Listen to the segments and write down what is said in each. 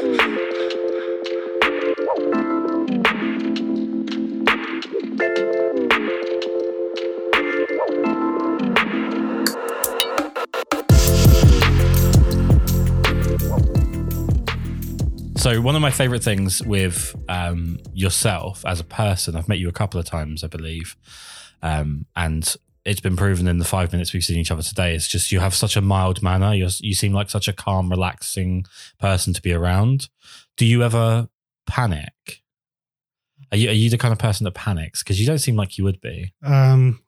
So one of my favorite things with um, yourself as a person, I've met you a couple of times, I believe, um, and it's been proven in the five minutes we've seen each other today. It's just you have such a mild manner. you you seem like such a calm, relaxing person to be around. Do you ever panic? Are you, are you the kind of person that panics? Because you don't seem like you would be. Um,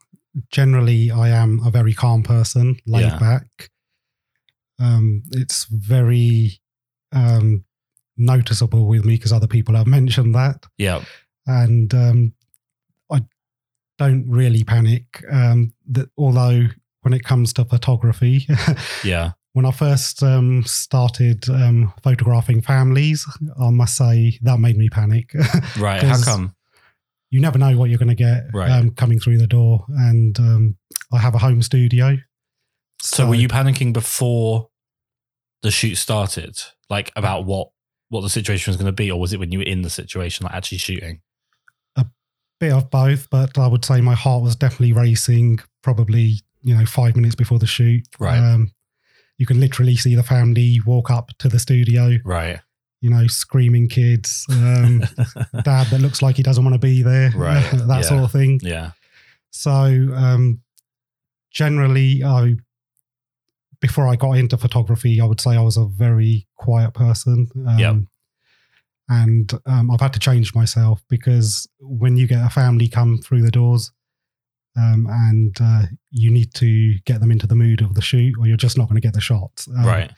generally, I am a very calm person, laid Yeah. back. Um, it's very um, noticeable with me because other people have mentioned that. Yeah. and um, don't really panic. Um, that although when it comes to photography, Yeah. when I first um, started um, photographing families, I must say that made me panic. Right. How come? you never know what you're going to get Right. um, coming through the door, and um, I have a home studio. So, were you panicking before the shoot started? Like about what what the situation was going to be, or was it when you were in the situation, like actually shooting? Bit of both, but I would say my heart was definitely racing. Probably you know five minutes before the shoot. Right. Um, you can literally see the family walk up to the studio. Right. You know, screaming kids, um, dad that looks like he doesn't want to be there, Right, that yeah. sort of thing. yeah. So um, generally, I before I got into photography, I would say I was a very quiet person. Um, Yep. And um, I've had to change myself because when you get a family come through the doors, um, and uh, you need to get them into the mood of the shoot, or you're just not going to get the shots. Um, right.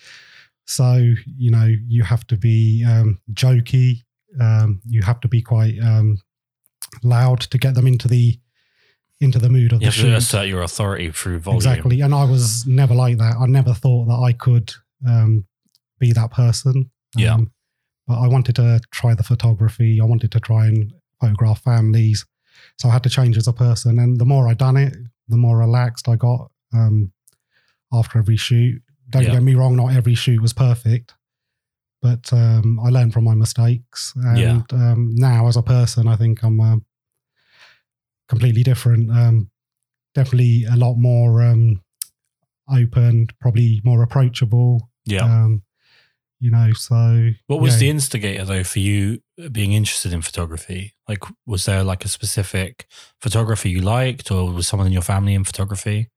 So you know you have to be um, jokey. Um, you have to be quite um, loud to get them into the into the mood of You the have to shoot. assert your authority through volume. Exactly. And I was never like that. I never thought that I could um, be that person. Yeah. But I wanted to try the photography. I wanted to try and photograph families. So I had to change as a person. And the more I done it, the more relaxed I got um, after every shoot. Don't Yeah. get me wrong, not every shoot was perfect. But um, I learned from my mistakes. And Yeah. um, now, as a person, I think I'm uh, completely different. Um, definitely a lot more um, open, probably more approachable. Yeah. Um, you know, so what was the instigator though for you being interested in photography? Like, was there like a specific photographer you liked, or was someone in your family in photography?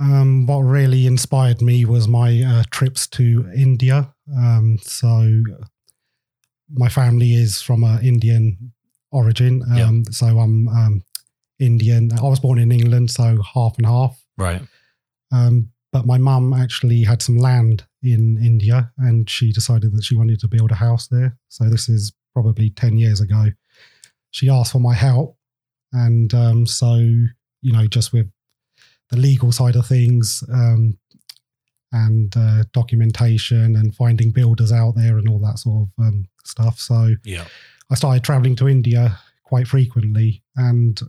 Um, what really inspired me was my uh, trips to India. Um, so my family is from an Indian origin. Um, So I'm um, Indian. I was born in England, so half and half. Right. Um, but my mum actually had some land in India and she decided that she wanted to build a house there. So this is probably 10 years ago. She asked for my help. And um, so, you know, just with the legal side of things um, and uh, documentation and finding builders out there and all that sort of um, stuff. So Yeah. I started traveling to India quite frequently. And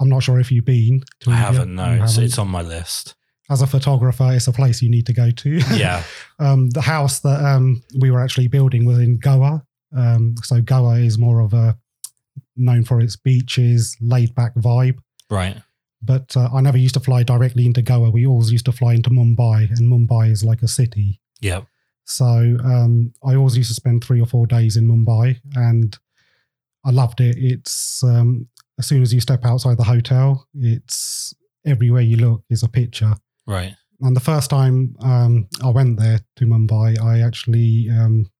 I'm not sure if you've been to I India. haven't. No, haven't? it's on my list. As a photographer, it's a place you need to go to. Yeah. um, the house that um, we were actually building was in Goa. Um, so Goa is more of a known for its beaches, laid back vibe. Right. But uh, I never used to fly directly into Goa. We always used to fly into Mumbai, and Mumbai is like a city. Yeah. So um, I always used to spend three or four days in Mumbai, and I loved it. It's um, as soon as you step outside the hotel, it's everywhere you look is a picture. Right. And the first time um, I went there to Mumbai, I actually um,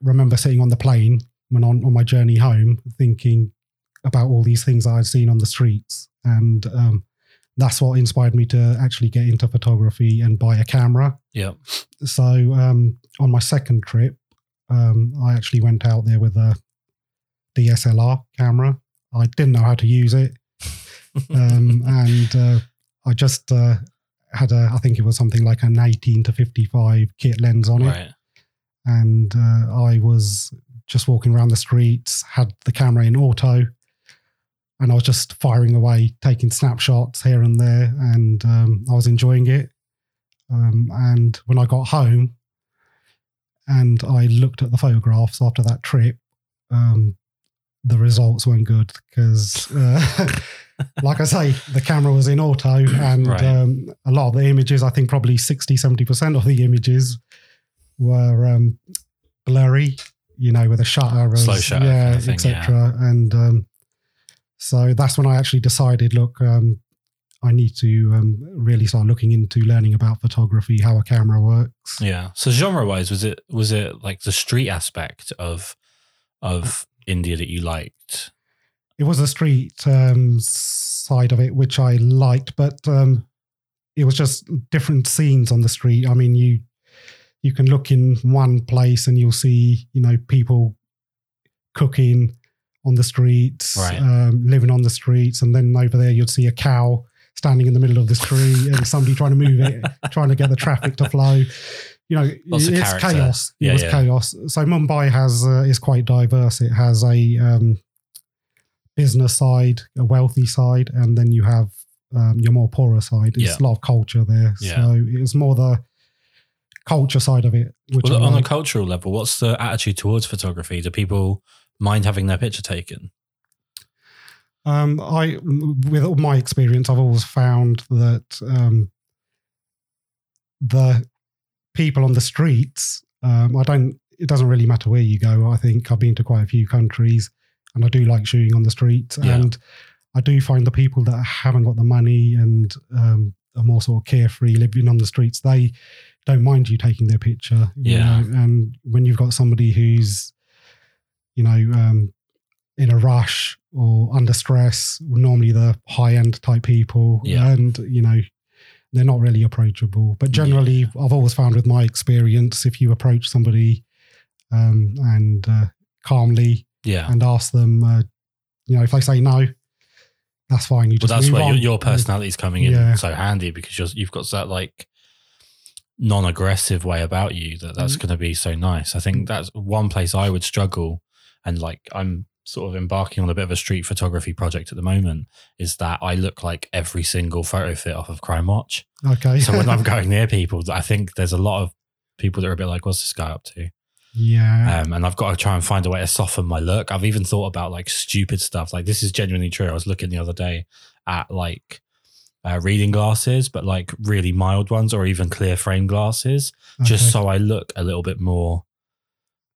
remember sitting on the plane when on, on my journey home, thinking about all these things I'd seen on the streets. And um, that's what inspired me to actually get into photography and buy a camera. Yeah. So um, on my second trip, um, I actually went out there with a DSLR camera. I didn't know how to use it um, and uh, I just uh, had a, I think it was something like an 18 to 55 kit lens on it, right. and uh, I was just walking around the streets, had the camera in auto, and I was just firing away, taking snapshots here and there, and um, I was enjoying it. Um, and when I got home, and I looked at the photographs after that trip, um, the results weren't good because, uh, like I say, the camera was in auto and Right. um, a lot of the images, I think probably 60, 70% of the images were um, blurry, you know, with a shutter. Slow as- shutter Yeah, kind of thing, etc. And um, so that's when I actually decided, look, um, I need to um, really start looking into learning about photography, how a camera works. Yeah. So genre wise, was it was it like the street aspect of of India that you liked? it was the street um, side of it which I liked, but um, it was just different scenes on the street. I mean, you you can look in one place and you'll see you know people cooking on the streets, Right. um, living on the streets, and then over there you'd see a cow standing in the middle of the street and somebody trying to move it, trying to get the traffic to flow. You know, Lots it's chaos. It Yeah, was yeah. chaos. So Mumbai has uh, is quite diverse. It has a um, business side, a wealthy side, and then you have um, your more poorer side. It's Yeah. a lot of culture there. So it was more the culture side of it. Well, on a cultural level, what's the attitude towards photography? Do people mind having their picture taken? Um, I, with all my experience, I've always found that um, the people on the streets, um, I don't. It doesn't really matter where you go. I think I've been to quite a few countries, and I do like shooting on the streets. Yeah. And I do find the people that haven't got the money and um, are more sort of carefree, living on the streets, they don't mind you taking their picture. you Yeah. know. And when you've got somebody who's, you know, um, in a rush or under stress, normally the high end type people, Yeah. and you know, they're not really approachable. But generally, I've always found with my experience, if you approach somebody um, and uh, calmly Yeah. and ask them, uh, you know, if they say no, that's fine. You Well, just that's move where your, your personality is coming in Yeah. so handy because you're, you've got that like non-aggressive way about you that that's Mm. going to be so nice. I think that's one place I would struggle, and like I'm sort of embarking on a bit of a street photography project at the moment. Is that I look like every single photo fit off of Crime Watch. Okay. So when I'm going near people, I think there's a lot of people that are a bit like, "What's this guy up to?" yeah. Um, and I've got to try and find a way to soften my look. I've even thought about like stupid stuff. Like this is genuinely true. I was looking the other day at like uh, reading glasses, but like really mild ones, or even clear frame glasses, just so I look a little bit more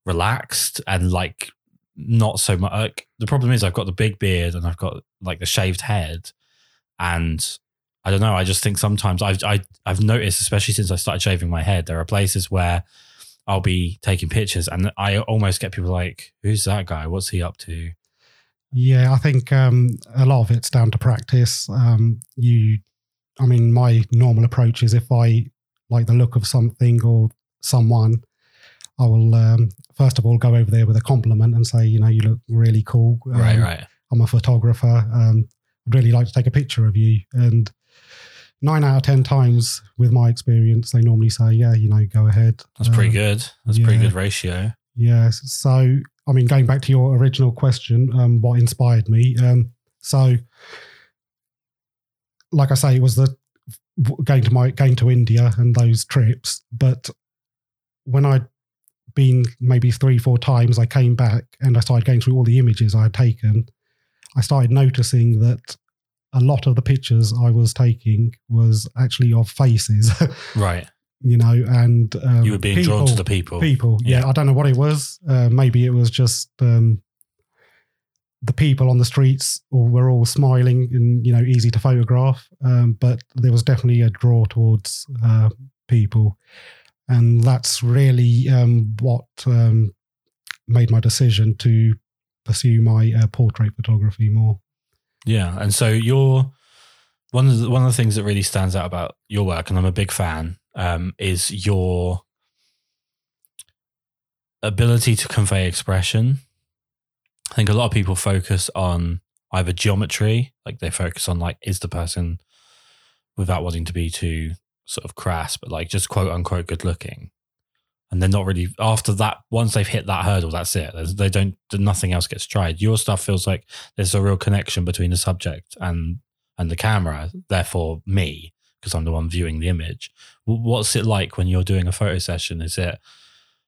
relaxed and like not so much. Like, the problem is I've got the big beard and I've got like the shaved head, and I don't know. I just think sometimes I've I, I've noticed, especially since I started shaving my head, there are places where I'll be taking pictures and I almost get people like, "Who's that guy? What's he up to?" Yeah, I think um, a lot of it's down to practice. Um, you, I mean, my normal approach is if I like the look of something or someone, I will um, first of all go over there with a compliment and say, you know, you look really cool. right, Um, right. I'm a photographer. Um, I'd really like to take a picture of you. And nine out of 10 times with my experience, they normally say, yeah, you know, go ahead. That's pretty Um, good. That's a pretty good ratio. Yes. So, I mean, going back to your original question, um, what inspired me? Um, so, like I say, it was the going to my going to India and those trips. But when I'd been maybe three, four times, I came back and I started going through all the images I had taken. I started noticing that a lot of the pictures I was taking was actually of faces, Right. you know, and um, You were being drawn to the people. people. Yeah. Yeah. I don't know what it was. Uh, maybe it was just um, the people on the streets or were all smiling and you know easy to photograph. Um, but there was definitely a draw towards uh, people, and that's really um, what um, made my decision to pursue my uh, portrait photography more. Yeah, and so you're one of the, one of the things that really stands out about your work, and I'm a big fan, um, is your ability to convey expression. I think a lot of people focus on either geometry, like they focus on like is the person without wanting to be too sort of crass, but like just quote unquote good looking. And they're not really after that. Once they've hit that hurdle, that's it. They don't. Nothing else gets tried. Your stuff feels like there's a real connection between the subject and and the camera. Therefore, me because I'm the one viewing the image. What's it like when you're doing a photo session? Is it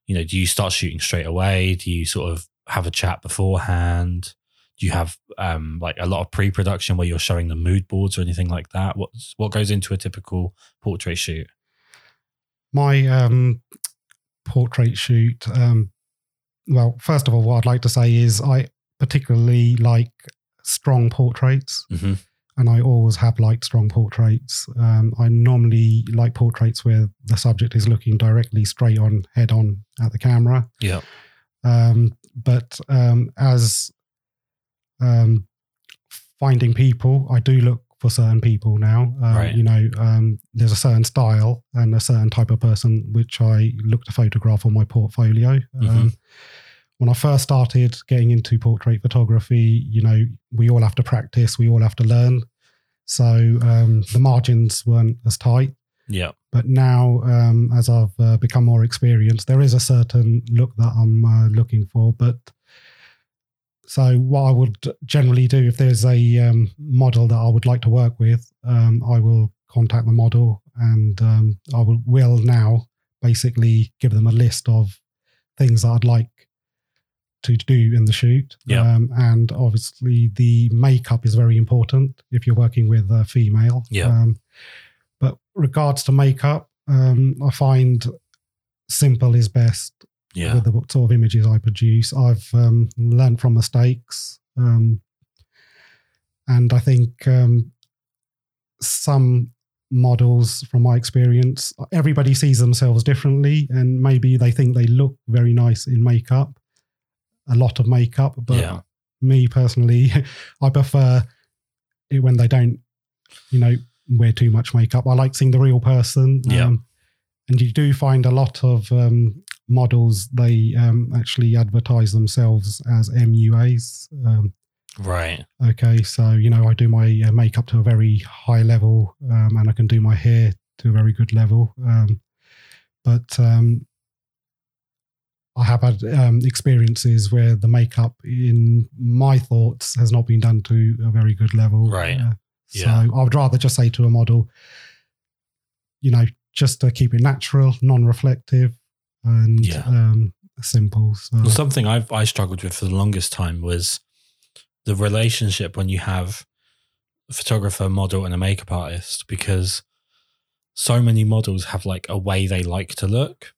you know, do you start shooting straight away? Do you sort of have a chat beforehand? Do you have um, like a lot of pre-production where you're showing the mood boards or anything like that? What what goes into a typical portrait shoot? My um, portrait shoot. Um, well, first of all, what I'd like to say is I particularly like strong portraits, Mhm. and I always have liked strong portraits. Um, I normally like portraits where the subject is looking directly straight on, head on at the camera. Yeah. Um, but um, as um, finding people, I do look for certain people now. Um, Right. You know, um, there's a certain style and a certain type of person which I look to photograph on my portfolio. Um, when I first started getting into portrait photography, you know, we all have to practice, we all have to learn. So um, the margins weren't as tight. Yeah. But now, um, as I've uh, become more experienced, there is a certain look that I'm uh, looking for. But so, what I would generally do if there's a um, model that I would like to work with, um, I will contact the model and um, I will, will now basically give them a list of things that I'd like to do in the shoot. Yeah. Um, and obviously, the makeup is very important if you're working with a female. Yeah. Um, but regards to makeup, um, I find simple is best Yeah. with the sort of images I produce. I've um, learned from mistakes, um, and I think um, some models, from my experience, everybody sees themselves differently, and maybe they think they look very nice in makeup, a lot of makeup. But yeah. me personally, I prefer it when they don't, you know, wear too much makeup. I like seeing the real person. Yeah. Um, and you do find a lot of um, models, they um, actually advertise themselves as MUAs. Um, Right. okay, so, you know, I do my uh, makeup to a very high level um, and I can do my hair to a very good level. Um, but um, I have had um, experiences where the makeup, in my thoughts, has not been done to a very good level. Right. Uh, so Yeah. I would rather just say to a model, you know, just to keep it natural, non-reflective, and Yeah. um, simple. So Well, something I've I struggled with for the longest time was the relationship when you have a photographer, model, and a makeup artist because so many models have like a way they like to look,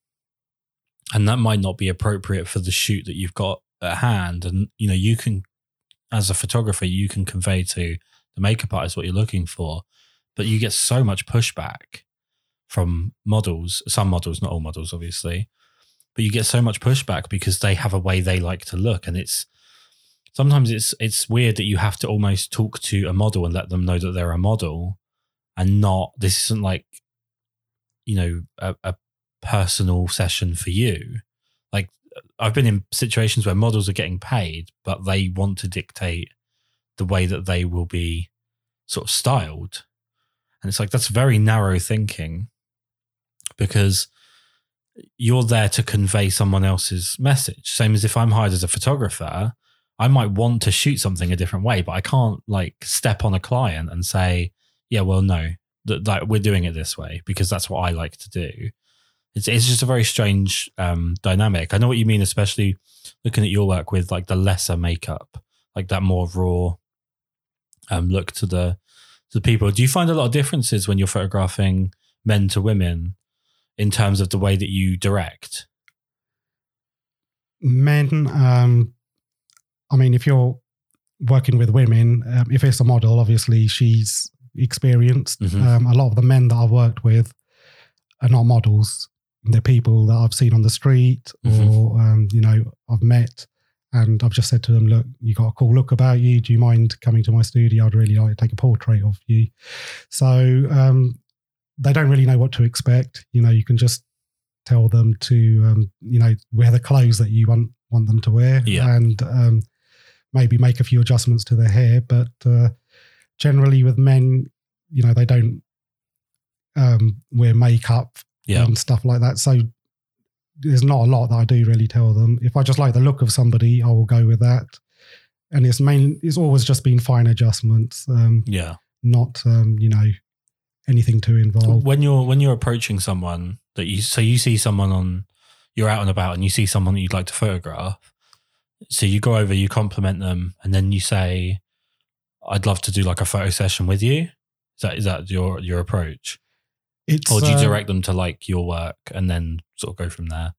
and that might not be appropriate for the shoot that you've got at hand. And you know, you can, as a photographer, you can convey to the makeup artist what you're looking for, but you get so much pushback from models. Some models, not all models, obviously. But you get so much pushback because they have a way they like to look. And it's sometimes it's it's weird that you have to almost talk to a model and let them know that they're a model and not this isn't like you know a, a personal session for you. Like i've been in situations where models are getting paid but they want to dictate the way that they will be sort of styled. And it's like that's very narrow thinking because you're there to convey someone else's message. Same as if I'm hired as a photographer, I might want to shoot something a different way, but I can't like step on a client and say, "Yeah, well, no, that like we're doing it this way because that's what I like to do." It's it's just a very strange um, dynamic. I know what you mean, especially looking at your work with like the lesser makeup, like that more raw um, look to the to the people. Do you find a lot of differences when you're photographing men to women in terms of the way that you direct? men, um, I mean, if you're working with women, um, if it's a model, obviously she's experienced. Mhm. Um, a lot of the men that I've worked with are not models. They're people that I've seen on the street Mhm. or, um, you know, I've met. And I've just said to them, look, you got a cool look about you. Do you mind coming to my studio? I'd really like to take a portrait of you. So um, they don't really know what to expect. You know, you can just tell them to, um, you know, wear the clothes that you want want them to wear, Yeah. and um, maybe make a few adjustments to their hair. But uh, generally, with men, you know, they don't um, wear makeup Yeah. and stuff like that. So there's not a lot that I do really tell them. If I just like the look of somebody, I will go with that. And it's main, it's always just been fine adjustments, um, Yeah. not um, you know anything too involved. When you're when you're approaching someone that you so you see someone on you're out and about and you see someone that you'd like to photograph. So you go over, you compliment them, and then you say, "I'd love to do like a photo session with you." Is that is that your your approach, It's or do you uh, direct them to like your work and then sort of go from there?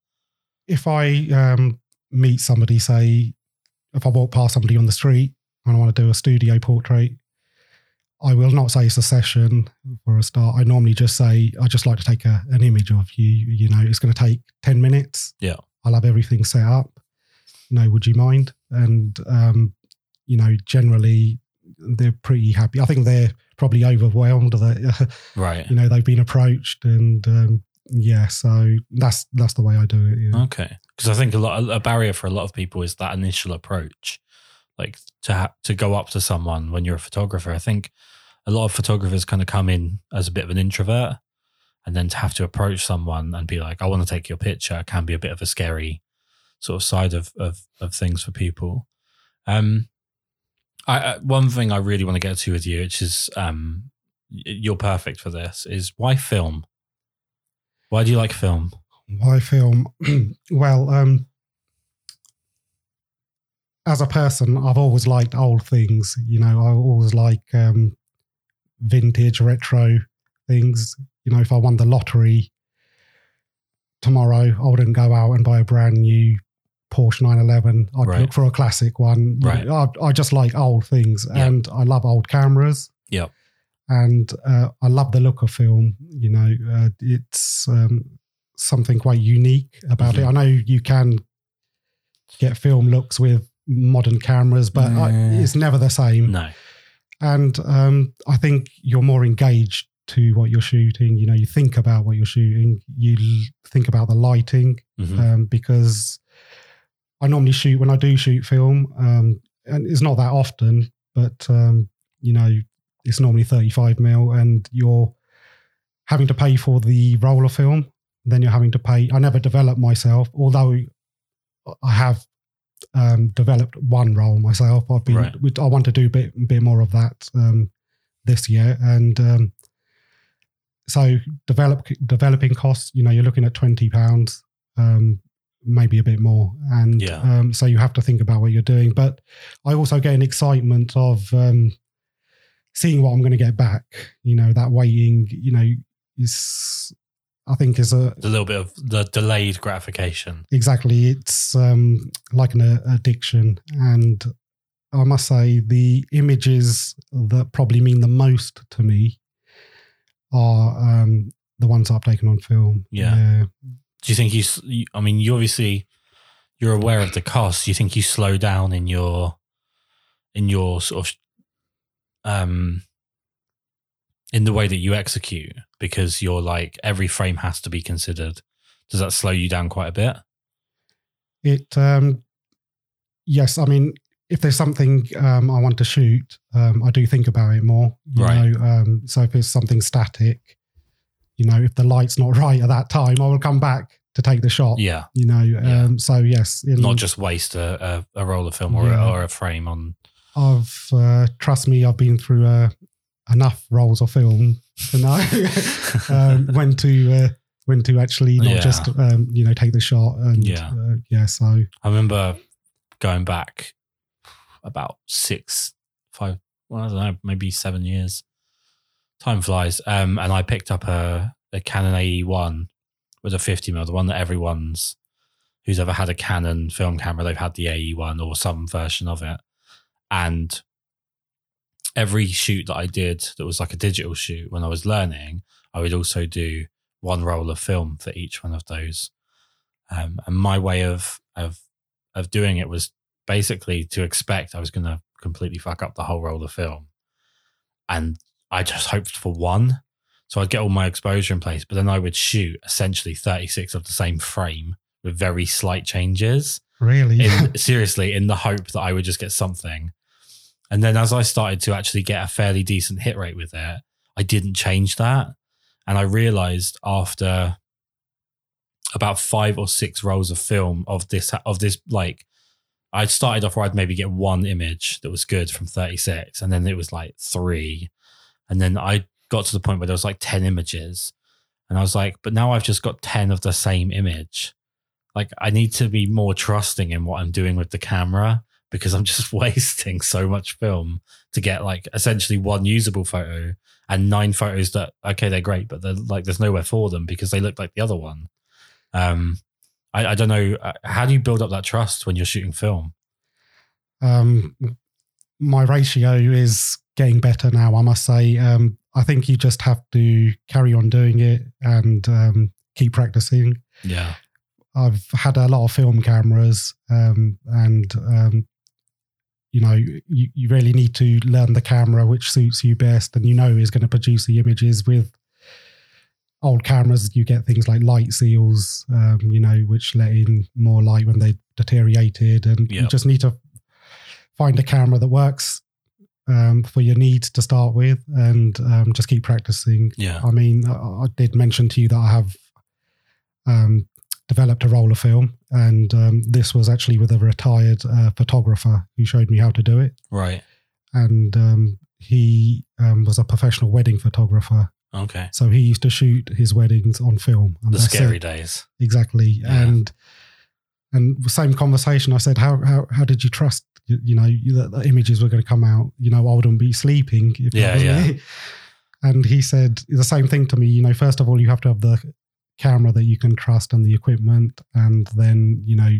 if I um, meet somebody, say, if I walk past somebody on the street and I want to do a studio portrait, I will not say it's a session for a start. I normally just say, I just like to take a, an image of you. You know, it's going to take 10 minutes. Yeah. I'll have everything set up. You know, would you mind? And, um, you know, generally they're pretty happy. I think they're probably overwhelmed that, Right. you know, they've been approached and, um, yeah, so that's that's the way I do it. Yeah. Okay, because I think a lot a barrier for a lot of people is that initial approach, like to ha- to go up to someone when you're a photographer. I think a lot of photographers kind of come in as a bit of an introvert, and then to have to approach someone and be like, "I want to take your picture," can be a bit of a scary sort of side of of, of things for people. Um, I, I one thing I really want to get to with you, which is um, you're perfect for this, is why film. Why do you like film? Why film? well, um, as a person, I've always liked old things. You know, I always like um, vintage, retro things. You know, if I won the lottery tomorrow, I wouldn't go out and buy a brand new Porsche 911. I'd Right. look for a classic one. Right. I, I just like old things, and I love old cameras. Yeah. And uh, I love the look of film. You know, uh, it's um, something quite unique about it. Mhm. I know you can get film looks with modern cameras, but I, it's never the same. No. And um, I think you're more engaged to what you're shooting. You know, you think about what you're shooting. You l- think about the lighting Mhm. um, because I normally shoot when I do shoot film, um, and it's not that often, but um, you know, it's normally 35 mil, and you're having to pay for the roll of film. Then you're having to pay. I never developed myself, although I have um, developed one roll myself. I've been. Right. I want to do a bit, bit more of that um, this year, and um, so develop developing costs. You know, you're looking at twenty pounds. Um, maybe a bit more and Yeah. um, so you have to think about what you're doing but i also get an excitement of um, seeing what i'm going to get back you know that waiting you know is i think is a a little bit of the delayed gratification. exactly it's um, like an uh, addiction and i must say the images that probably mean the most to me are um, the ones i've taken on film Yeah. Do you think you? you- I mean, you obviously you're aware of the cost. Do you think you slow down in your in your sort of um in the way that you execute because you're like every frame has to be considered. Does that slow you down quite a bit? it um yes i mean if there's something um i want to shoot um i do think about it more you Right. know um so if it's something static you know if the light's not right at that time i will come back to take the shot Yeah, you know Yeah. um so yes in, not just waste a, a, a roll of film or, Yeah. a, or a frame on. i've uh, trust me i've been through uh, enough rolls of film to know um, when to uh, when to actually not Yeah. just um, you know take the shot and Yeah. uh, yeah so I remember going back about six, five, well, I don't know, maybe seven years. Time flies. Um, and I picked up a, a Canon AE1 with a 50 mil, the one that everyone's who's ever had a Canon film camera, they've had the AE1 or some version of it. And every shoot that I did that was like a digital shoot when I was learning, I would also do one roll of film for each one of those. Um, and my way of of of doing it was basically to expect I was going to completely fuck up the whole roll of film, and I just hoped for one. So I'd get all my exposure in place, but then I would shoot essentially 36 of the same frame with very slight changes. really In, seriously, in the hope that I would just get something. And then as I started to actually get a fairly decent hit rate with it, I didn't change that. And I realized after about five or six rolls of film of this of this like I'd started off where I'd maybe get one image that was good from 36, and then it was like three. And then I got to the point where there was like 10 images. And I was like, but now I've just got 10 of the same image. like I need to be more trusting in what I'm doing with the camera because I'm just wasting so much film to get like essentially one usable photo and nine photos that okay they're great but they're like there's nowhere for them because they look like the other one. Um, I, I don't know uh, how do you build up that trust when you're shooting film. Um, my ratio is getting better now. I must say. Um, I think you just have to carry on doing it and um, keep practicing. Yeah. I've had a lot of film cameras, um, and um, you know, you, you really need to learn the camera which suits you best, and you know is going to produce the images. With old cameras, you get things like light seals, um, you know, which let in more light when they deteriorated, and you just need to find a camera that works um, for your needs to start with, and um, just keep practicing. Yeah. I mean, I, I did mention to you that I have um, developed a roller film, and um, this was actually with a retired uh, photographer who showed me how to do it. Right. And um, he um, was a professional wedding photographer, Okay. so he used to shoot his weddings on film. And The scary it. days. exactly. Yeah. And and the same conversation. I said, "How how how did you trust? You, you know, you, that the images were going to come out. You know, I wouldn't be sleeping. If Yeah, yeah. me." And he said the same thing to me. You know, first of all, you have to have the camera that you can trust and the equipment, and then you know,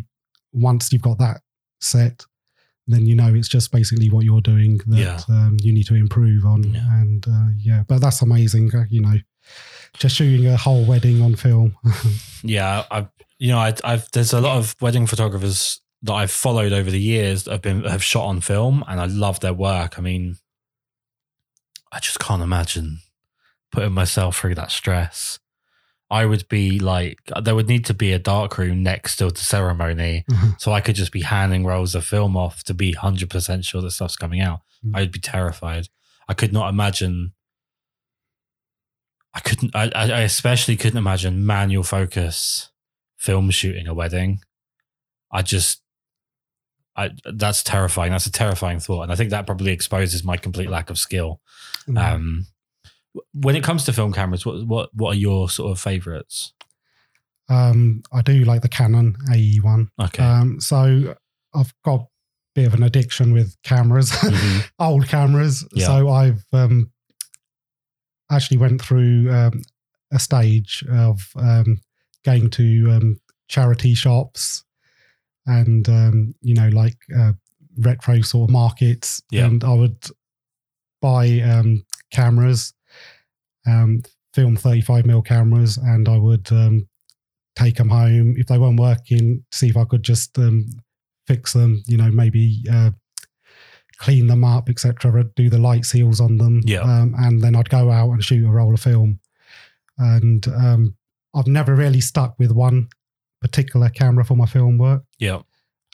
once you've got that set, then you know it's just basically what you're doing that Yeah. um, you need to improve on. Yeah. And uh, yeah, but that's amazing. uh, You know, just shooting a whole wedding on film. Yeah, I've you know I, I've there's a lot of wedding photographers that I've followed over the years that have been have shot on film, and I love their work. I mean, I just can't imagine putting myself through that stress. I would be like, there would need to be a dark room next to the ceremony, so I could just be handing rolls of film off to be hundred percent sure that stuff's coming out. Mm. I'd be terrified. I could not imagine. I couldn't. I, I especially couldn't imagine manual focus film shooting a wedding. I just. I, that's terrifying. That's a terrifying thought, and I think that probably exposes my complete lack of skill. Mm. Um, when it comes to film cameras, what what what are your sort of favorites? Um, I do like the Canon AE one. Okay, Um, so I've got a bit of an addiction with cameras, Mhm. old cameras. Yeah. So I've um, actually went through um, a stage of um, going to um, charity shops and um, you know like uh, retro sort of markets, Yeah. and I would buy um, cameras, um, film 35 mil cameras, and I would um, take them home if they weren't working. See if I could just um, fix them. You know, maybe uh, clean them up, etc. Do the light seals on them. Yeah. um, and then I'd go out and shoot a roll of film. And um, I've never really stuck with one particular camera for my film work. yeah,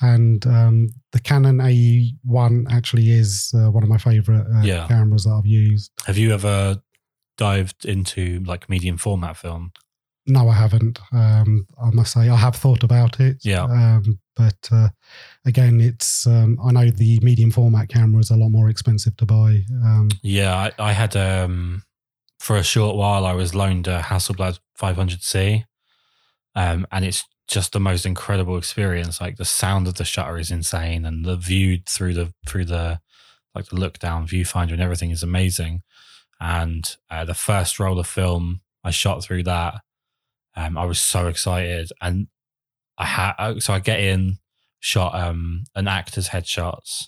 And um, the Canon AE1 actually is uh, one of my favorite uh, Yeah. cameras that I've used. Have you ever dived into like medium format film? No, I haven't. Um, I must say, I have thought about it. Yeah. Um, but uh, again, it's um, I know the medium format camera is a lot more expensive to buy. Um, Yeah, I, I had um for a short while I was loaned a Hasselblad 500C, um, and it's just the most incredible experience. Like the sound of the shutter is insane, and the view through the through the like the look down viewfinder and everything is amazing. And uh, the first roll of film I shot through that, um, I was so excited, and I had so I get in, shot um an actor's headshots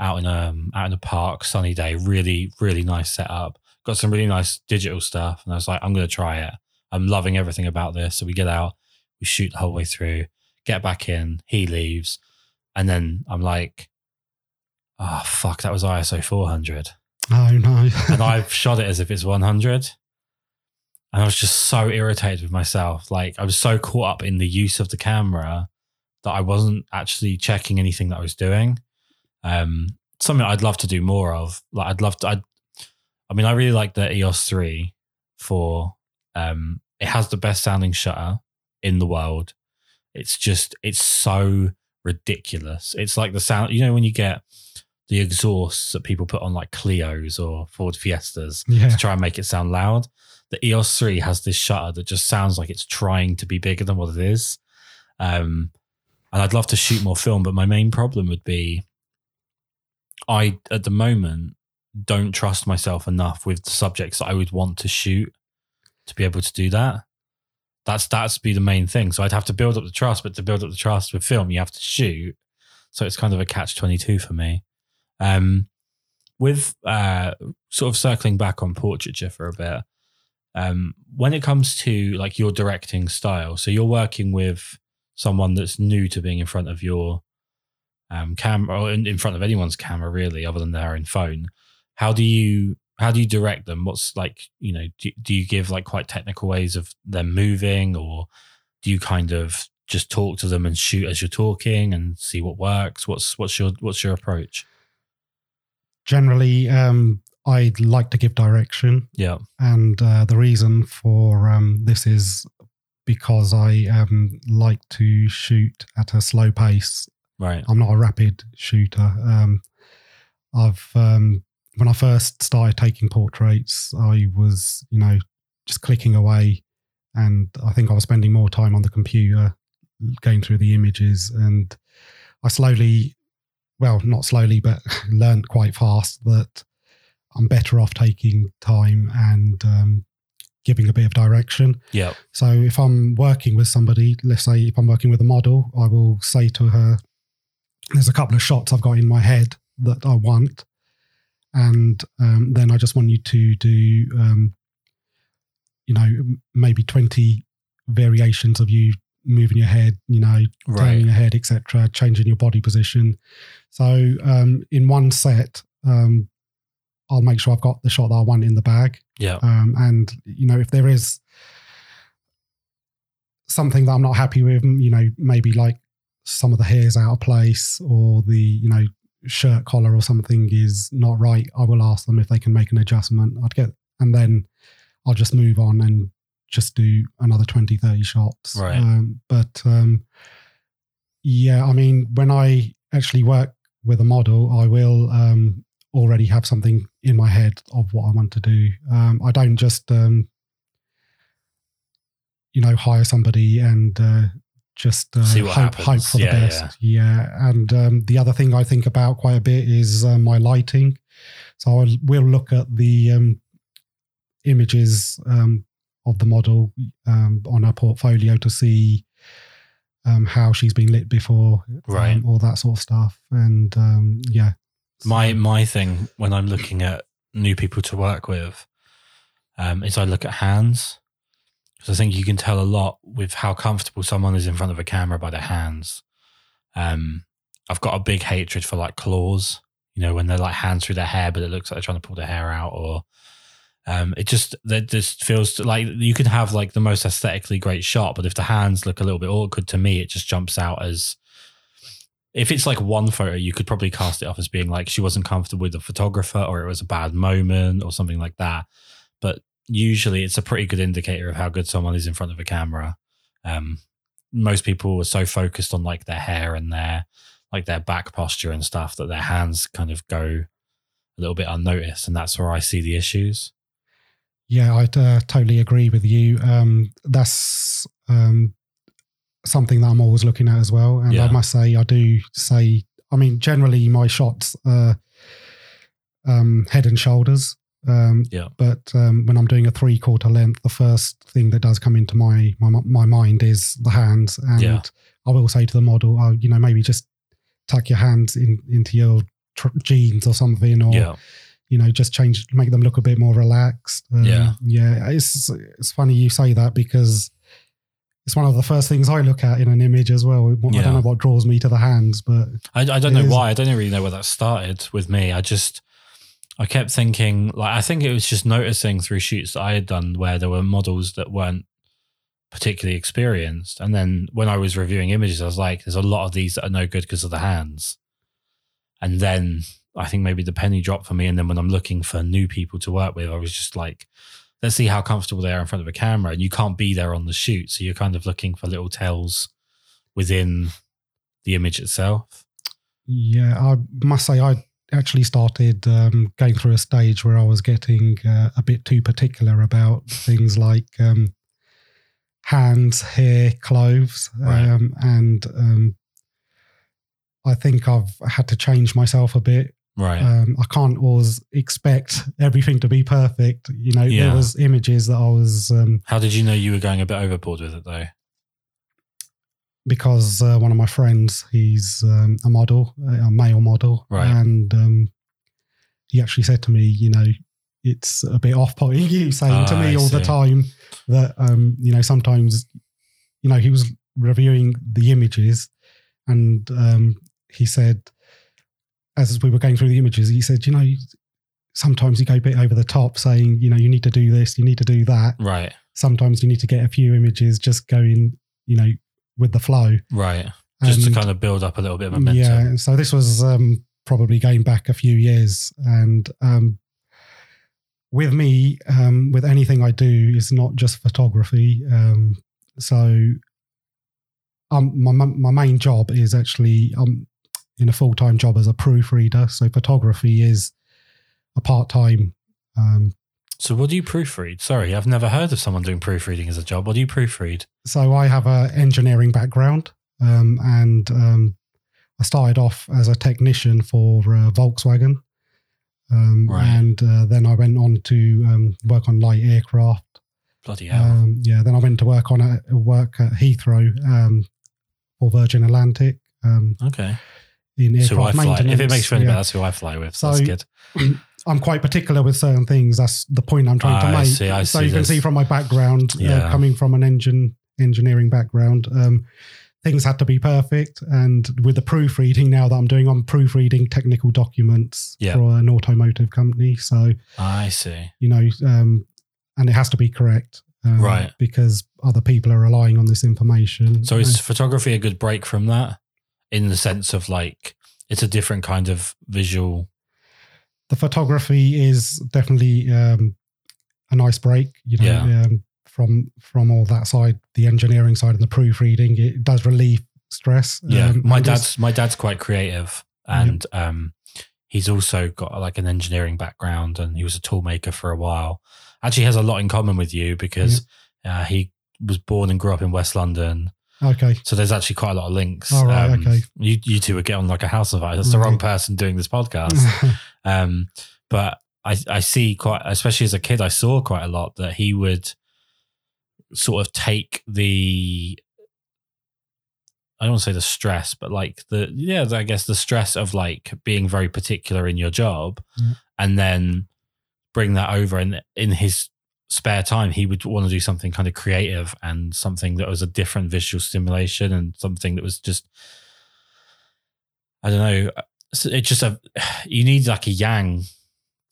out in um out in a park, sunny day, really really nice setup. Got some really nice digital stuff, and I was like, I'm gonna try it. I'm loving everything about this. So we get out, we shoot the whole way through, get back in, he leaves, and then I'm like, oh fuck, that was ISO 400, oh no! and I've shot it as if it's 100. And I was just so irritated with myself. Like I was so caught up in the use of the camera that I wasn't actually checking anything that I was doing. Um, something I'd love to do more of. Like I'd love to. I'd, I mean, I really like the EOS three for. Um, it has the best sounding shutter in the world. It's just it's so ridiculous. It's like the sound. You know when you get the exhausts that people put on like Clios or Ford Fiestas yeah, to try and make it sound loud. The EOS 3 has this shutter that just sounds like it's trying to be bigger than what it is. Um, and I'd love to shoot more film, but my main problem would be I, at the moment, don't trust myself enough with the subjects that I would want to shoot to be able to do that. That's that's be the main thing. So I'd have to build up the trust, but to build up the trust with film, you have to shoot. So it's kind of a catch twenty two for me. Um, with uh, sort of circling back on portraiture for a bit, um, when it comes to like your directing style, so you're working with someone that's new to being in front of your um, camera or in, in front of anyone's camera, really, other than their own phone. How do you how do you direct them? What's like you know do, do you give like quite technical ways of them moving, or do you kind of just talk to them and shoot as you're talking and see what works? What's what's your what's your approach? Generally, um, I'd like to give direction. Yeah. And uh, the reason for um, this is because I um, like to shoot at a slow pace. Right. I'm not a rapid shooter. Um, I've um, when I first started taking portraits, I was you know just clicking away, and I think I was spending more time on the computer going through the images, and I slowly, well, not slowly, but learned quite fast that I'm better off taking time and um, giving a bit of direction. Yeah. So if I'm working with somebody, let's say if I'm working with a model, I will say to her, "There's a couple of shots I've got in my head that I want." And um, then I just want you to do, um, you know, maybe 20 variations of you moving your head, you know, Right. turning your head, etc., changing your body position. So um, in one set, um, I'll make sure I've got the shot that I want in the bag. Yeah. Um, and you know, if there is something that I'm not happy with, you know, maybe like some of the hair's out of place or the you know shirt collar or something is not right, I will ask them if they can make an adjustment. I'd get, and then I'll just move on and just do another 20, 30 shots. Right. Um, but um, yeah, I mean, when I actually work with a model, I will um, already have something in my head of what I want to do. Um, I don't just, um, you know, hire somebody and uh, just uh, hope, hope for Yeah, the best. Yeah. And um, the other thing I think about quite a bit is uh, my lighting. So I will look at the um, images um, of the model um, on her portfolio to see um, how she's been lit before, Right. um, all that sort of stuff. And um, yeah, My my thing when I'm looking at new people to work with, um, is I look at hands because I think you can tell a lot with how comfortable someone is in front of a camera by their hands. Um, I've got a big hatred for like claws, you know, when they're like hands through their hair, but it looks like they're trying to pull their hair out, or um, it just that just feels like you can have like the most aesthetically great shot, but if the hands look a little bit awkward to me, it just jumps out as if it's like one photo, you could probably cast it off as being like she wasn't comfortable with the photographer or it was a bad moment or something like that. But usually it's a pretty good indicator of how good someone is in front of a camera. Um, most people are so focused on like their hair and their like their back posture and stuff that their hands kind of go a little bit unnoticed. And that's where I see the issues. Yeah, I uh, totally agree with you. Um, that's um, something that I'm always looking at as well. And Yeah. I must say, I do say, I mean, generally my shots are um, head and shoulders. Um, Yeah. But um, when I'm doing a three quarter length, the first thing that does come into my my, my mind is the hands. And Yeah. I will say to the model, oh, you know, maybe just tuck your hands in into your tr- jeans or something, or Yeah. You know, just change, make them look a bit more relaxed. Um, Yeah. yeah. It's it's funny you say that because it's one of the first things I look at in an image as well. I Yeah. don't know what draws me to the hands, but I, I don't know is- why. I don't really know where that started with me. I just, I kept thinking, like, I think it was just noticing through shoots that I had done where there were models that weren't particularly experienced. And then when I was reviewing images, I was like, there's a lot of these that are no good because of the hands. And then I think maybe the penny dropped for me. And then when I'm looking for new people to work with, I was just like, let's see how comfortable they are in front of a camera. And you can't be there on the shoot. So you're kind of looking for little tells within the image itself. yeah, I must say I actually started um, going through a stage where I was getting uh, a bit too particular about things like um, hands, hair, clothes, Right. um, and um, I think I've had to change myself a bit. Right. Um, I can't always expect everything to be perfect. You know, Yeah. there was images that I was um, How did you know you were going a bit overboard with it though? because uh, one of my friends, he's um, a model, a male model, Right. and um, he actually said to me, you know, it's a bit off-putting you saying to Ah, me I all the time that um, you know sometimes, you know, he was reviewing the images, and um, he said, as we were going through the images, he said, you know. Sometimes you go a bit over the top, saying, you know, you need to do this, you need to do that. Right. Sometimes you need to get a few images just going, you know, with the flow. Right. Just to kind of build up a little bit of momentum. yeah. So this was um, probably going back a few years, and um, with me, um, with anything I do, it's not just photography. Um, so, um, my my main job is actually um in a full time job as a proofreader. So photography is a part time. Um, So what do you proofread? Sorry, I've never heard of someone doing proofreading as a job. What do you proofread? so I have a engineering background, um, and um, I started off as a technician for uh, Volkswagen, um, Right. and uh, then I went on to um, work on light aircraft. Bloody hell. Um, yeah, then I went to work on a work at Heathrow um, for Virgin Atlantic okay. That's aircraft who I fly. If it makes you feel Yeah. better, that's who I fly with. So- that's good. I'm quite particular with certain things. That's the point I'm trying to I make. see, I so see. you can There's- see from my background, Yeah. uh, coming from an engine engineering background, um, things had to be perfect. And with the proofreading now that I'm doing, I'm proofreading technical documents Yeah. for an automotive company. So I see. you know, um, and it has to be correct, um, Right. Because other people are relying on this information. So is photography a good break from that? In the sense of like it's a different kind of visual. the photography is definitely um, a nice break. You know, Yeah. um, from from all that side, the engineering side and the proofreading, it does relieve stress. Yeah. Um, my dad's my dad's quite creative and um he's also got like an engineering background and he was a tool maker for a while. Actually has a lot in common with you because uh, he was born and grew up in West London. Okay. So there's actually quite a lot of links. All right, okay. You you two would get on like a house of ice. That's the wrong person doing this podcast. Um, but I, I see quite, especially as a kid, I saw quite a lot that he would sort of take the, I don't want to say the stress, but like the, yeah, I guess the stress of like being very particular in your job Yeah. and then bring that over. And in his spare time, he would want to do something kind of creative and something that was a different visual stimulation and something that was just, I don't know, it's just a, you need like a yang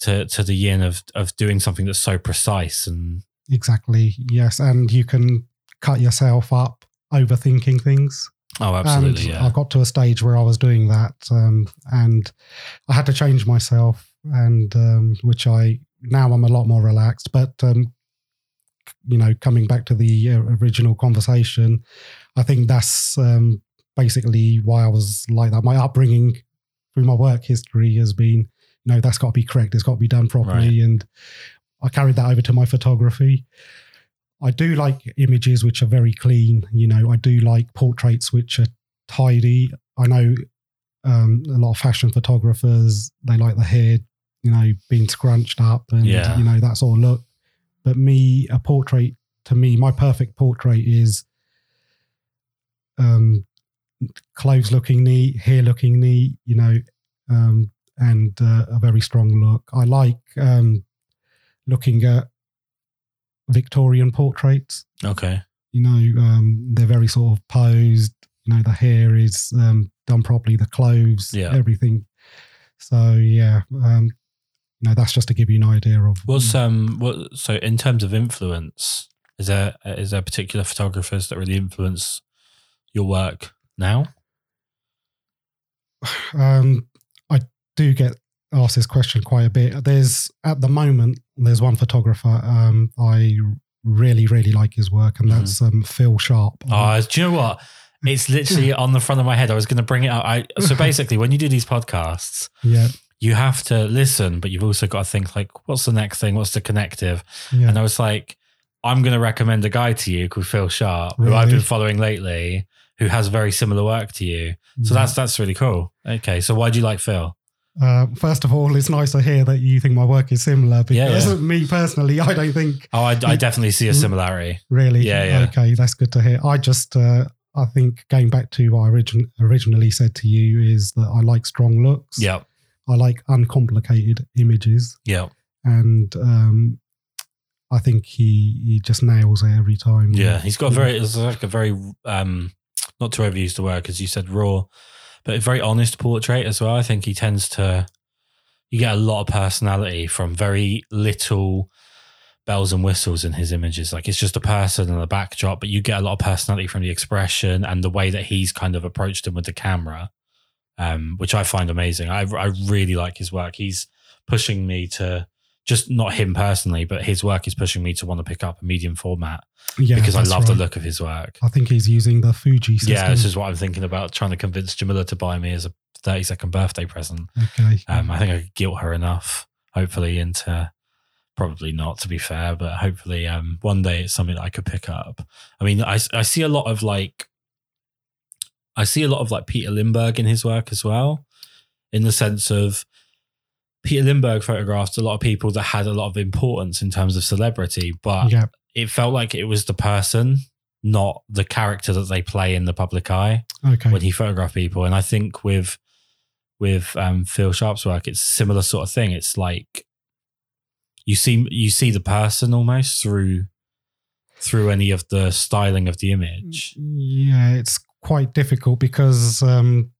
to to the yin of of doing something that's so precise and exactly. Yes, and you can cut yourself up overthinking things. oh absolutely and yeah I got to a stage where I was doing that, um, and I had to change myself, and um, which I now I'm a lot more relaxed. But um, you know, coming back to the uh, original conversation, I think that's um, basically why I was like that. My upbringing through my work history has been, no, that's got to be correct. It's got to be done properly, and I carried that over to my photography. I do like images which are very clean. You know, I do like portraits which are tidy. I know um, a lot of fashion photographers they like the hair, you know, being scrunched up and Yeah. you know that sort of look. But me, a portrait to me, my perfect portrait is um, clothes looking neat, hair looking neat. You know, um, and uh, a very strong look. I like um, looking at Victorian portraits. okay You know, um, they're very sort of posed. You know, the hair is um, done properly, the clothes, Yeah. everything. So yeah, um, you know, that's just to give you an idea of what's um what so in terms of influence is there is there particular photographers that really influence your work now Um, I do get asked this question quite a bit. There's at the moment there's one photographer um, I really really like his work, and that's um, Phil Sharp. Oh, do you know what? It's literally on the front of my head. I was going to bring it up. I, so basically, when you do these podcasts, yeah, you have to listen, but you've also got to think like, what's the next thing? What's the connective? yeah, And I was like, I'm going to recommend a guy to you called Phil Sharp, who I've been following lately, who has very similar work to you. So that's that's really cool. Okay, so why do you like Phil? Uh, first of all, it's nice to hear that you think my work is similar Yeah, because yeah. me personally, I don't think Oh, I, I definitely see a Mm. similarity. really. Yeah, yeah. Okay, that's good to hear. I just, uh, I think going back to what I origin- originally said to you is that I like strong looks. Yep, I like uncomplicated images, Yeah. and um, I think he he just nails it every time. yeah. He's got a very it's like a very um, not to overuse the word because you said raw, but a very honest portrait as well. I think he tends to you get a lot of personality from very little bells and whistles in his images. Like it's just a person and a backdrop, but you get a lot of personality from the expression and the way that he's kind of approached him with the camera, um, which I find amazing. I, I really like his work. He's pushing me to just not him personally, but his work is pushing me to want to pick up a medium format yeah, because I love the look of his work. I think he's using the Fuji system. Yeah, this is what I'm thinking about trying to convince Jamila to buy me as a 30 second birthday present. okay. Um, I think I could guilt her enough, hopefully, into probably not to be fair, but hopefully um, one day it's something that I could pick up. I mean, I, I see a lot of like, I see a lot of like Peter Lindbergh in his work as well, in the sense of Peter Lindbergh photographed a lot of people that had a lot of importance in terms of celebrity, but yeah, it felt like it was the person, not the character that they play in the public eye okay. when he photographed people. And I think with with um, Phil Sharp's work, it's a similar sort of thing. It's like you see you see the person almost through through any of the styling of the image. Yeah, it's quite difficult because um,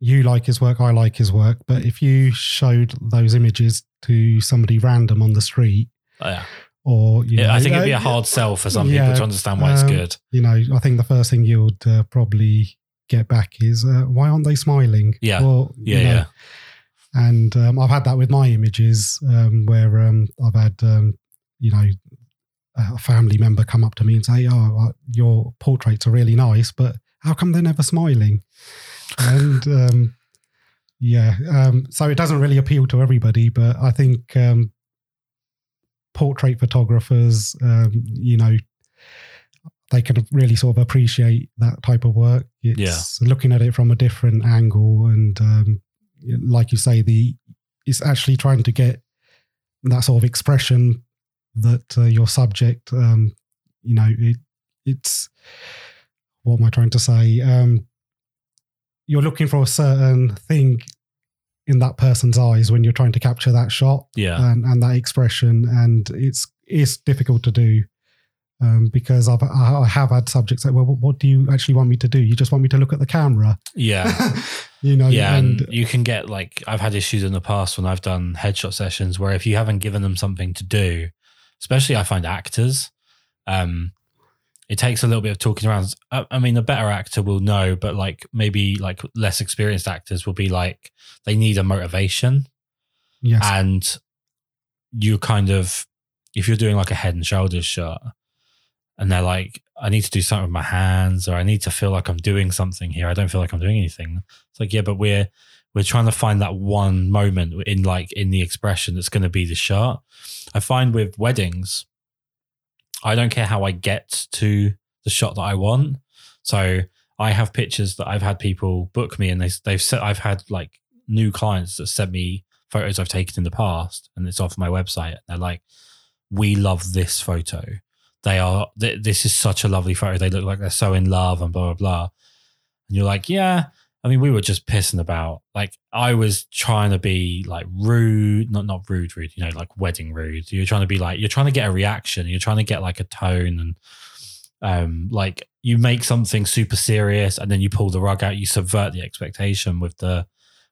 you like his work, I like his work. But if you showed those images to somebody random on the street, Oh, yeah. or you know, I think it'd be a uh, hard sell for some yeah, people to understand why it's um, good. You know, I think the first thing you would uh, probably get back is uh, why aren't they smiling? Yeah. Or, you Yeah, know, yeah. And um, I've had that with my images um, where um, I've had, um, you know, a family member come up to me and say, "Oh, uh, your portraits are really nice, but how come they're never smiling?" and um, yeah, um, so it doesn't really appeal to everybody, but I think um, portrait photographers, um, you know, they can really sort of appreciate that type of work. It's looking at it from a different angle, and um, like you say, the it's actually trying to get that sort of expression that uh, your subject, um, you know, it it's what am I trying to say? Um, you're looking for a certain thing in that person's eyes when you're trying to capture that shot Yeah. and, and that expression, and it's it's difficult to do. Um, because I've I have had subjects like, well, what- what do you actually want me to do? You just want me to look at the camera, Yeah. you know? yeah, and, and you can get like I've had issues in the past when I've done headshot sessions where if you haven't given them something to do, especially I find actors, um, it takes a little bit of talking around. I, I mean, a better actor will know, but like maybe like less experienced actors will be like they need a motivation, yes, and you kind of if you're doing like a head and shoulders shot, and they're like, I need to do something with my hands, or I need to feel like I'm doing something here. I don't feel like I'm doing anything. It's like, yeah, but we're we're trying to find that one moment in like in the expression that's going to be the shot. I find with weddings, I don't care how I get to the shot that I want. So I have pictures that I've had people book me, and they they've said I've had like new clients that sent me photos I've taken in the past, and it's off my website. They're like, "We love this photo. They are. Th- this is such a lovely photo. They look like they're so in love, and blah blah blah." And you're like, "Yeah." I mean, we were just pissing about. Like, I was trying to be like rude, not not rude, rude. You know, like wedding rude. You're trying to be like, you're trying to get a reaction. You're trying to get like a tone, and um, like you make something super serious, and then you pull the rug out. You subvert the expectation with the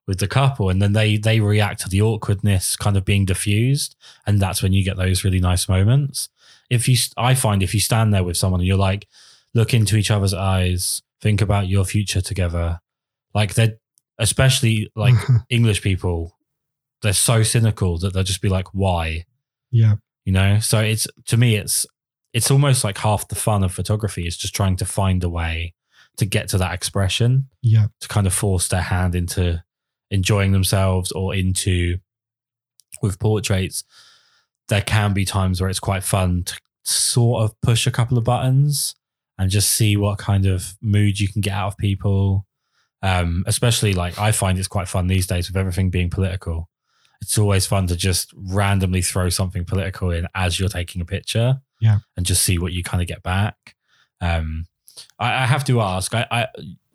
with the couple and then they they react to the awkwardness kind of being diffused and that's when you get those really nice moments if you i find if you stand there with someone and you're like look into each other's eyes think about your future together like they're especially like english people they're so cynical that they'll just be like why? Yeah, you know? So it's to me it's it's almost like half the fun of photography is just trying to find a way to get to that expression yeah, to kind of force their hand into enjoying themselves or into with portraits. There can be times where it's quite fun to, sort of push a couple of buttons and just see what kind of mood you can get out of people. Um, especially like I find it's quite fun these days with everything being political. It's always fun to just randomly throw something political in as you're taking a picture. Yeah. And just see what you kind of get back. Um, I, I have to ask, I, I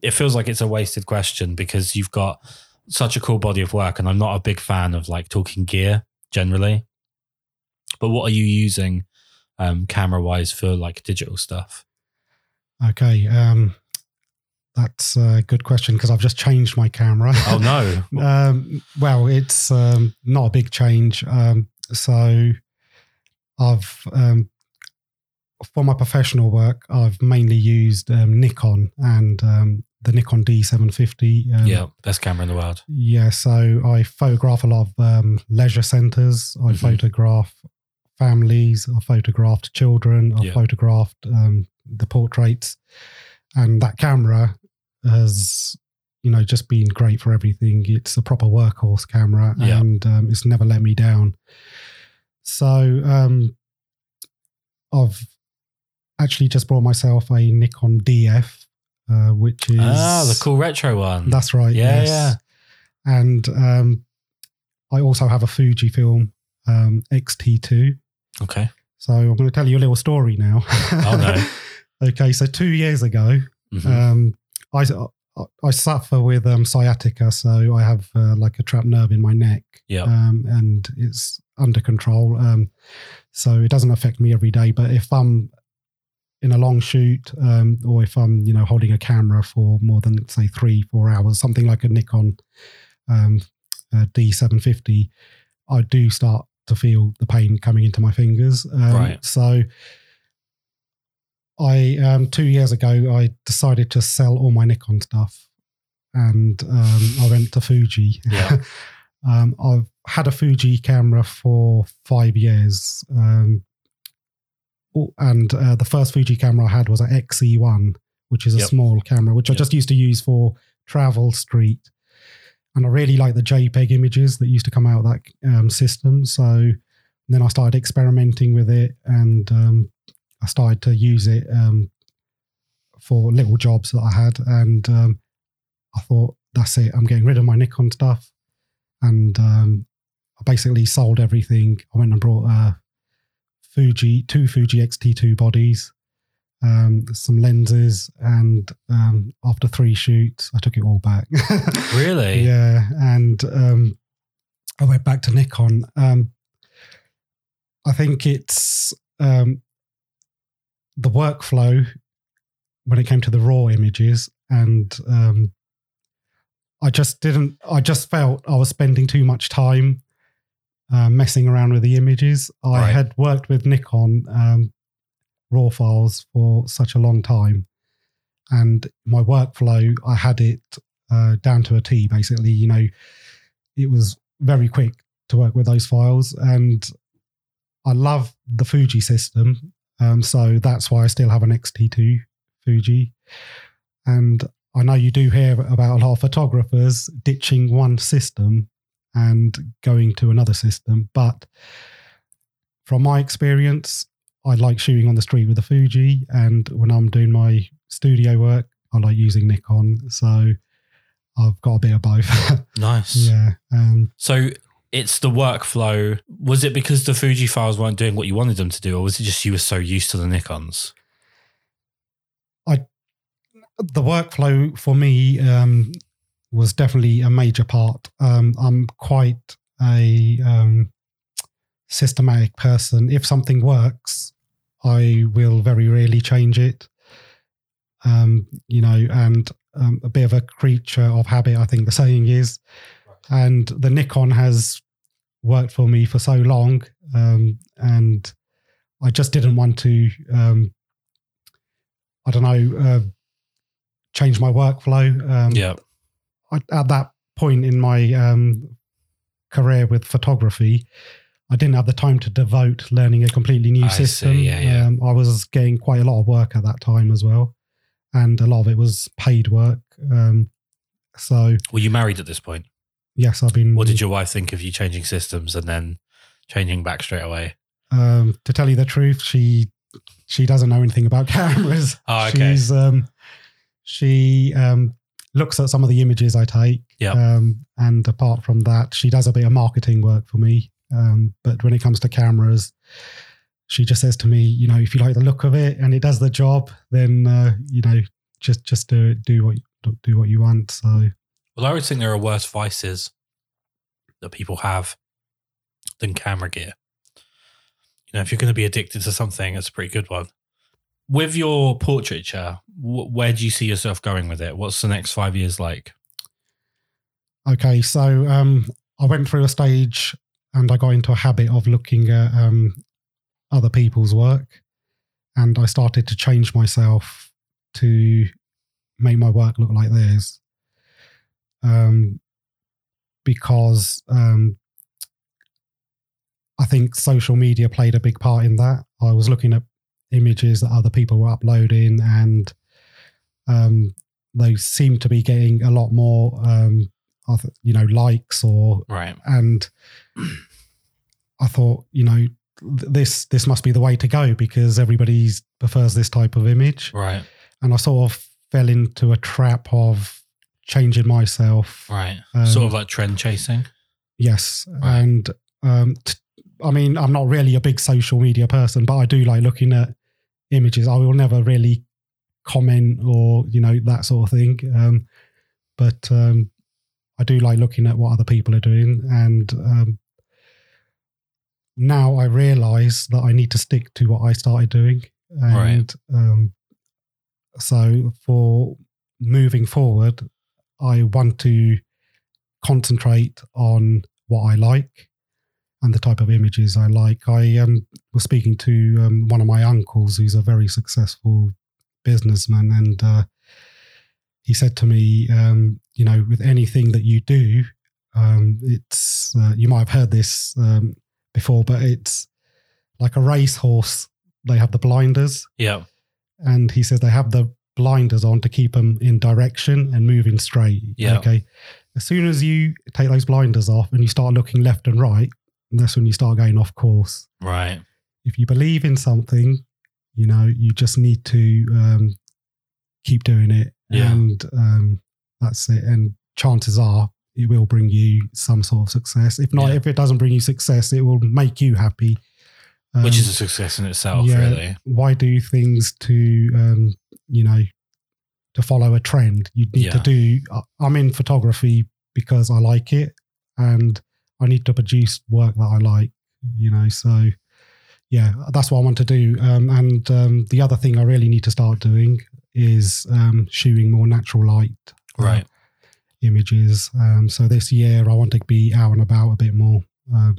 it feels like it's a wasted question because you've got such a cool body of work, and I'm not a big fan of like talking gear generally. But what are you using um, camera wise for like digital stuff? Okay. Um, that's a good question because I've just changed my camera. Oh no! um, well, it's um, not a big change. Um, so I've um, for my professional work, I've mainly used um, Nikon and um, the Nikon D750. Um, yeah, best camera in the world. Yeah, so I photograph a lot of um, leisure centres. I Mhm. photograph families. I photographed children. I Yeah. photographed um, the portraits, and that camera has, you know, just been great for everything. It's a proper workhorse camera, Yeah. and um, it's never let me down. So um, I've actually just bought myself a Nikon DF, uh, which is Ah, the cool retro one. that's right. Yeah, yes. yeah. And um, I also have a Fujifilm um, XT2. okay. So I'm going to tell you a little story now. Oh, no. okay, so two years ago, Mhm. um, I I suffer with um, sciatica, so I have uh, like a trapped nerve in my neck, yeah. um, and it's under control. Um, so it doesn't affect me every day. But if I'm in a long shoot, um, or if I'm you know holding a camera for more than say three four hours, something like a Nikon um, uh, D750, I do start to feel the pain coming into my fingers. Um, Right. So. I um, two years ago I decided to sell all my Nikon stuff, and um, I went to Fuji. Yeah. um, I've had a Fuji camera for five years, um, and uh, the first Fuji camera I had was an XE1, which is a Yep. small camera, which I just used to use for travel, street, and I really like the JPEG images that used to come out of that um, system. So then I started experimenting with it, and um, I started to use it um, for little jobs that I had, and um, I thought that's it. I'm getting rid of my Nikon stuff, and um, I basically sold everything. I went and brought a Fuji two Fuji XT2 bodies, um, some lenses, and um, after three shoots, I took it all back. Really? Yeah, and um, I went back to Nikon. Um, I think it's um, the workflow when it came to the raw images, and um, I just didn't. I just felt I was spending too much time uh, messing around with the images. I Right. had worked with Nikon um, raw files for such a long time, and my workflow, I had it uh, down to a T. Basically, you know, it was very quick to work with those files, and I love the Fuji system. Um, so that's why I still have an XT2 Fuji, and I know you do hear about a lot of photographers ditching one system and going to another system, but from my experience, I like shooting on the street with the Fuji, and when I'm doing my studio work, I like using Nikon. So I've got a bit of both. Nice. yeah. Um, So it's the workflow. Was it because the Fuji files weren't doing what you wanted them to do, or was it just you were so used to the Nikons? I the workflow for me um, was definitely a major part. Um, I'm quite a um, systematic person. If something works, I will very rarely change it. Um, you know, and um, a bit of a creature of habit, I think the saying is. And the Nikon has worked for me for so long, um, and I just didn't want to. Um, I don't know. Uh, change my workflow. Um, yeah. I, at that point in my um, career with photography, I didn't have the time to devote learning a completely new I see, system. yeah, yeah. Um, I was getting quite a lot of work at that time as well, and a lot of it was paid work. Um, so Were you married at this point? Yes, I've been. What did your wife think of you changing systems and then changing back straight away? Um, to tell you the truth, she she doesn't know anything about cameras. Oh, okay. She's um, she um, looks at some of the images I take. Yep. Um, and apart from that, she does a bit of marketing work for me. Um, but when it comes to cameras, she just says to me, you know, if you like the look of it and it does the job, then uh, you know, just just do it, do what do what you want. So Well, I always think there are worse vices that people have than camera gear. You know, if you're going to be addicted to something, it's a pretty good one. With your portraiture, wh- where do you see yourself going with it? What's the next five years like? Okay, so um, I went through a stage and I got into a habit of looking at um, other people's work, and I started to change myself to make my work look like theirs. Um, because um, I think social media played a big part in that. I was looking at images that other people were uploading, and um, they seemed to be getting a lot more um, you know likes or Right. and I thought you know th- this this must be the way to go because everybody prefers this type of image Right. and I sort of fell into a trap of changing myself. Right. Um, sort of like trend chasing. yes. Right. and um t- I mean I'm not really a big social media person but I do like looking at images. I will never really comment or you know that sort of thing. Um but um I do like looking at what other people are doing. And um now I realize that I need to stick to what I started doing. And um so for moving forward I want to concentrate on what I like and the type of images I like. I um, was speaking to um, one of my uncles who's a very successful businessman, and uh, he said to me, um, you know, with anything that you do, um, it's uh, you might have heard this um, before, but it's like a racehorse. They have the blinders, Yeah. and he says they have the blinders on to keep them in direction and moving straight. Yeah. Okay. As soon as you take those blinders off and you start looking left and right, that's when you start going off course. Right. If you believe in something, you know, you just need to um, keep doing it. Yeah. And um, that's it. And chances are it will bring you some sort of success. If not, Yeah. if it doesn't bring you success, it will make you happy. Which Um, is a success in itself, yeah. really. why do things to um you know to follow a trend you need to do I- i'm in photography because i like it and i need to produce work that i like you know so yeah that's what i want to do um and um the other thing i really need to start doing is um shooting more natural light uh, Right. images um so this year i want to be out and about a bit more um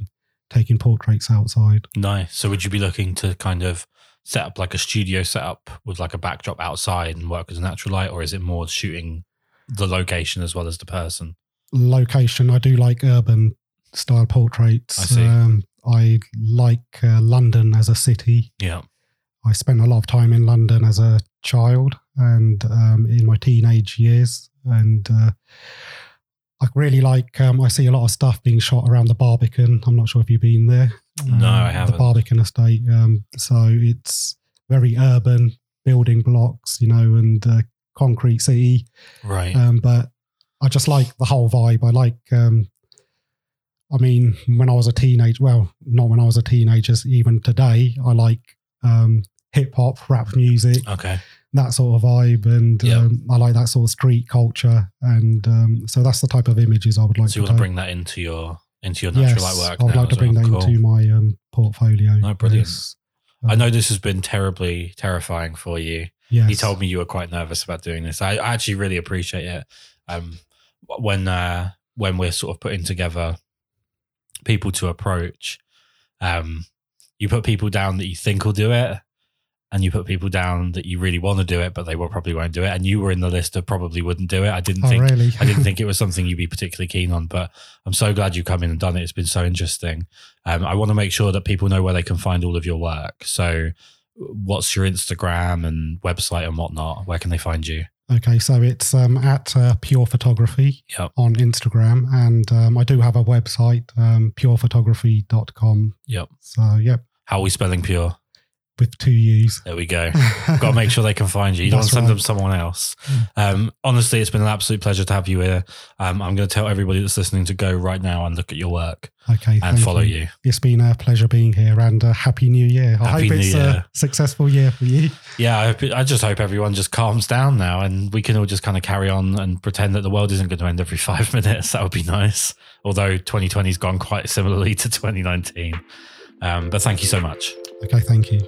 taking portraits outside Nice. So would you be looking to kind of set up like a studio setup with like a backdrop outside and work with natural light, or is it more shooting the location as well as the person? location. I do like urban style portraits. I see. Um, I like uh, London as a city. Yeah. I spent a lot of time in London as a child and um, in my teenage years. And uh, I really like, um, I see a lot of stuff being shot around the Barbican. I'm not sure if you've been there. No, I Um, haven't. The Barbican estate. Um, so it's very urban building blocks, you know, and uh, concrete city. Right. Um, but I just like the whole vibe. I like, um, I mean, when I was a teenager, well, not when I was a teenager, even today, I like um, hip hop, rap music, okay. that sort of vibe. And Yeah. um, I like that sort of street culture. And um, so that's the type of images I would like So you to want to bring that into your into your natural yes, light work. I would like to bring well. that Cool. into my um, portfolio. No, brilliant. Yes. I know this has been terribly terrifying for you. Yes. You told me you were quite nervous about doing this. I, I actually really appreciate it. Um, when uh, when we're sort of putting together people to approach, um, you put people down that you think will do it, and you put people down that you really want to do it, but they will probably won't do it. And you were in the list of probably wouldn't do it. I didn't Oh, think really? I didn't think it was something you'd be particularly keen on, but I'm so glad you've come in and done it. It's been so interesting. Um, I want to make sure that people know where they can find all of your work. So, what's your Instagram and website and whatnot? Where can they find you? Okay, so it's um, at uh, Puure Photography Yep. on Instagram, and um, I do have a website, um, puurephotography.com. Yep. So, yep, How are we spelling pure? With two U's. There we go. Got to make sure they can find you. You don't want to send right. them someone else. Um, honestly, it's been an absolute pleasure to have you here. Um, I'm going to tell everybody that's listening to go right now and look at your work Okay. and follow you. It's been a pleasure being here and a happy new year. I Happy hope New it's Year. a successful year for you. Yeah, I, hope, I just hope everyone just calms down now and we can all just kind of carry on and pretend that the world isn't going to end every five minutes. That would be nice. Although 2020's gone quite similarly to 2019. Um, but thank you so much. Okay. Thank you.